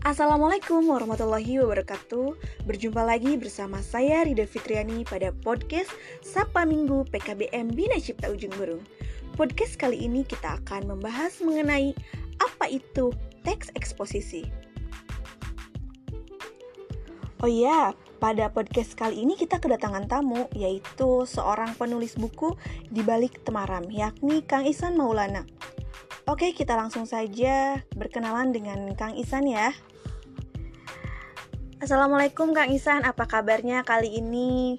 Assalamualaikum warahmatullahi wabarakatuh. Berjumpa lagi bersama saya Rida Fitriani pada podcast Sapa Minggu PKBM Bina Cipta Ujung Berung Podcast kali ini kita akan membahas mengenai apa itu teks eksposisi. Oh iya, pada podcast kali ini kita kedatangan tamu yaitu seorang penulis buku di balik Temaram yakni Kang Isan Maulana Oke, kita langsung saja berkenalan dengan Kang Isan ya. Assalamualaikum Kang Isan, apa kabarnya kali ini?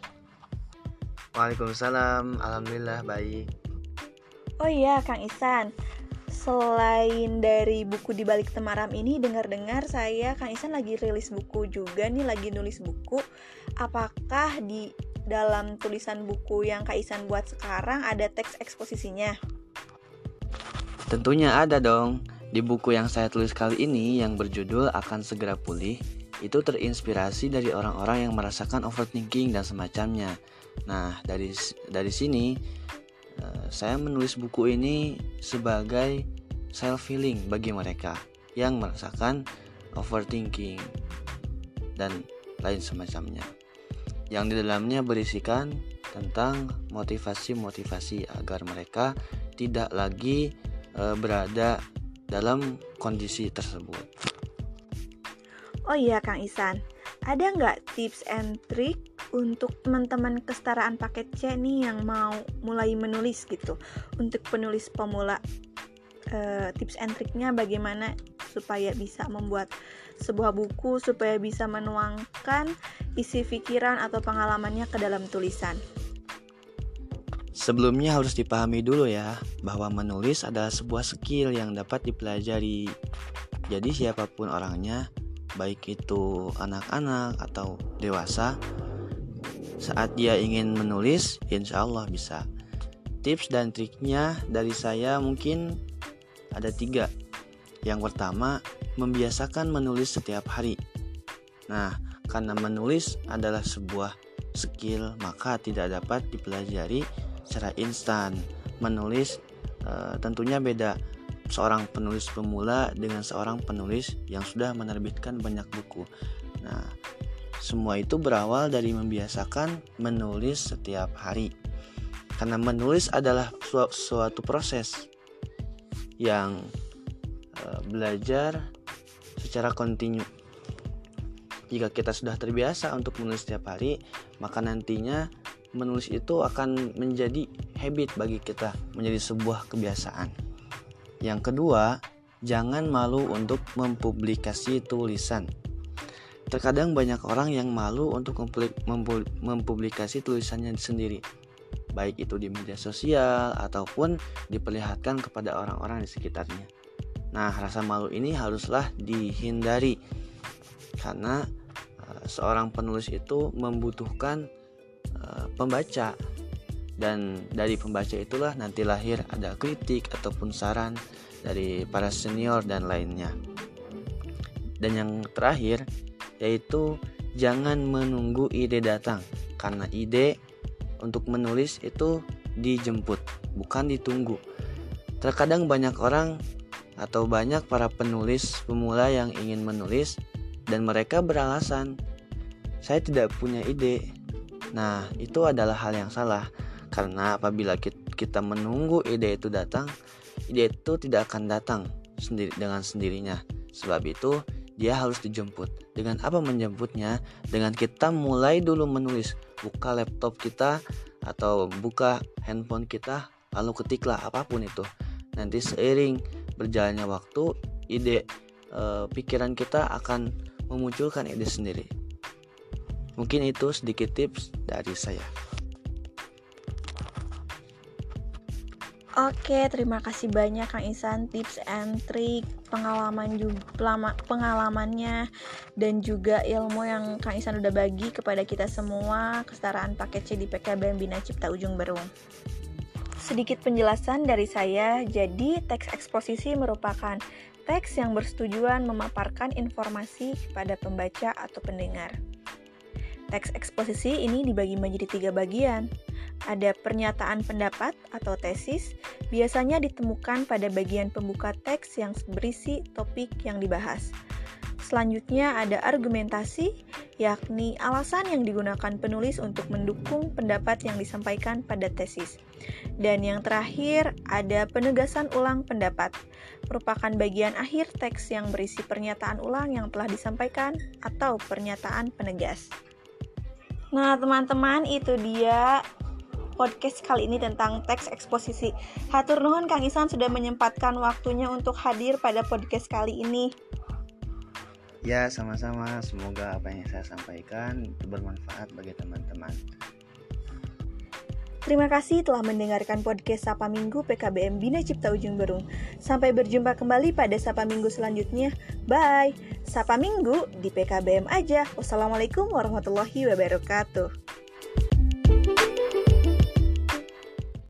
Waalaikumsalam, Alhamdulillah baik. Oh iya Kang Isan, selain dari buku di balik temaram ini, dengar-dengar saya Kang Isan lagi rilis buku juga nih, lagi nulis buku. Apakah di dalam tulisan buku yang Kak Isan buat sekarang ada teks eksposisinya? Tentunya ada dong. Di buku yang saya tulis kali ini yang berjudul Akan Segera Pulih, itu terinspirasi dari orang-orang yang merasakan overthinking dan semacamnya. Nah, dari dari sini uh, saya menulis buku ini sebagai self healing bagi mereka yang merasakan overthinking dan lain semacamnya. Yang di dalamnya berisikan tentang motivasi-motivasi agar mereka tidak lagi uh, berada dalam kondisi tersebut. Oh iya Kang Isan, ada nggak tips and trick untuk teman-teman kesetaraan paket C nih yang mau mulai menulis gitu? Untuk penulis pemula uh, tips and triknya bagaimana supaya bisa membuat sebuah buku Supaya bisa menuangkan isi pikiran atau pengalamannya ke dalam tulisan Sebelumnya harus dipahami dulu ya bahwa menulis adalah sebuah skill yang dapat dipelajari. Jadi siapa pun orangnya baik itu anak-anak atau dewasa saat dia ingin menulis insya Allah bisa. Tips dan triknya dari saya mungkin ada tiga. Yang pertama membiasakan menulis setiap hari. Nah karena menulis adalah sebuah skill maka tidak dapat dipelajari secara instan menulis e, tentunya beda seorang penulis pemula dengan seorang penulis yang sudah menerbitkan banyak buku. Nah, semua itu berawal dari membiasakan menulis setiap hari. Karena menulis adalah su suatu proses yang e, belajar secara kontinu. Jika kita sudah terbiasa untuk menulis setiap hari, maka nantinya menulis itu akan menjadi habit bagi kita, menjadi sebuah kebiasaan. Yang kedua, jangan malu untuk mempublikasi tulisan. Terkadang banyak orang yang malu untuk mempublikasi tulisannya sendiri, baik itu di media sosial ataupun diperlihatkan kepada orang-orang di sekitarnya. Nah, rasa malu ini haruslah dihindari karena uh, seorang penulis itu membutuhkan uh, pembaca dan dari pembaca itulah nanti lahir ada kritik ataupun saran dari para senior dan lainnya. Dan yang terakhir yaitu jangan menunggu ide datang karena ide untuk menulis itu dijemput bukan ditunggu. Terkadang banyak orang atau banyak para penulis pemula yang ingin menulis dan mereka beralasan saya tidak punya ide. Nah, itu adalah hal yang salah karena apabila kita menunggu ide itu datang, ide itu tidak akan datang sendiri dengan sendirinya. Sebab itu dia harus dijemput. Dengan apa menjemputnya? Dengan kita mulai dulu menulis, buka laptop kita atau buka handphone kita, lalu ketiklah apa pun itu. Nanti seiring berjalannya waktu, ide e, pikiran kita akan memunculkan ide sendiri. Mungkin itu sedikit tips dari saya. Oke, terima kasih banyak Kang Isan tips and trick, pengalaman juga pengalamannya dan juga ilmu yang Kang Isan udah bagi kepada kita semua kesetaraan paket C di PKBM Bina Cipta Ujung Berung. Sedikit penjelasan dari saya, jadi teks eksposisi merupakan teks yang bersetujuan memaparkan informasi kepada pembaca atau pendengar. Teks eksposisi ini dibagi menjadi tiga bagian, ada pernyataan pendapat atau tesis, biasanya ditemukan pada bagian pembuka teks yang berisi topik yang dibahas. Selanjutnya ada argumentasi, yakni alasan yang digunakan penulis untuk mendukung pendapat yang disampaikan pada tesis. Dan yang terakhir ada penegasan ulang pendapat, merupakan bagian akhir teks yang berisi pernyataan ulang yang telah disampaikan atau pernyataan penegas. Nah, teman-teman, itu dia podcast kali ini tentang teks eksposisi. Hatur nuhun Kang Isan sudah menyempatkan waktunya untuk hadir pada podcast kali ini. Ya, sama-sama. Semoga apa yang saya sampaikan itu bermanfaat bagi teman-teman. Terima kasih telah mendengarkan podcast Sapa Minggu PKBM Bina Cipta Ujung Berung. Sampai berjumpa kembali pada Sapa Minggu selanjutnya. Bye. Sapa Minggu di PKBM aja. Wassalamualaikum warahmatullahi wabarakatuh.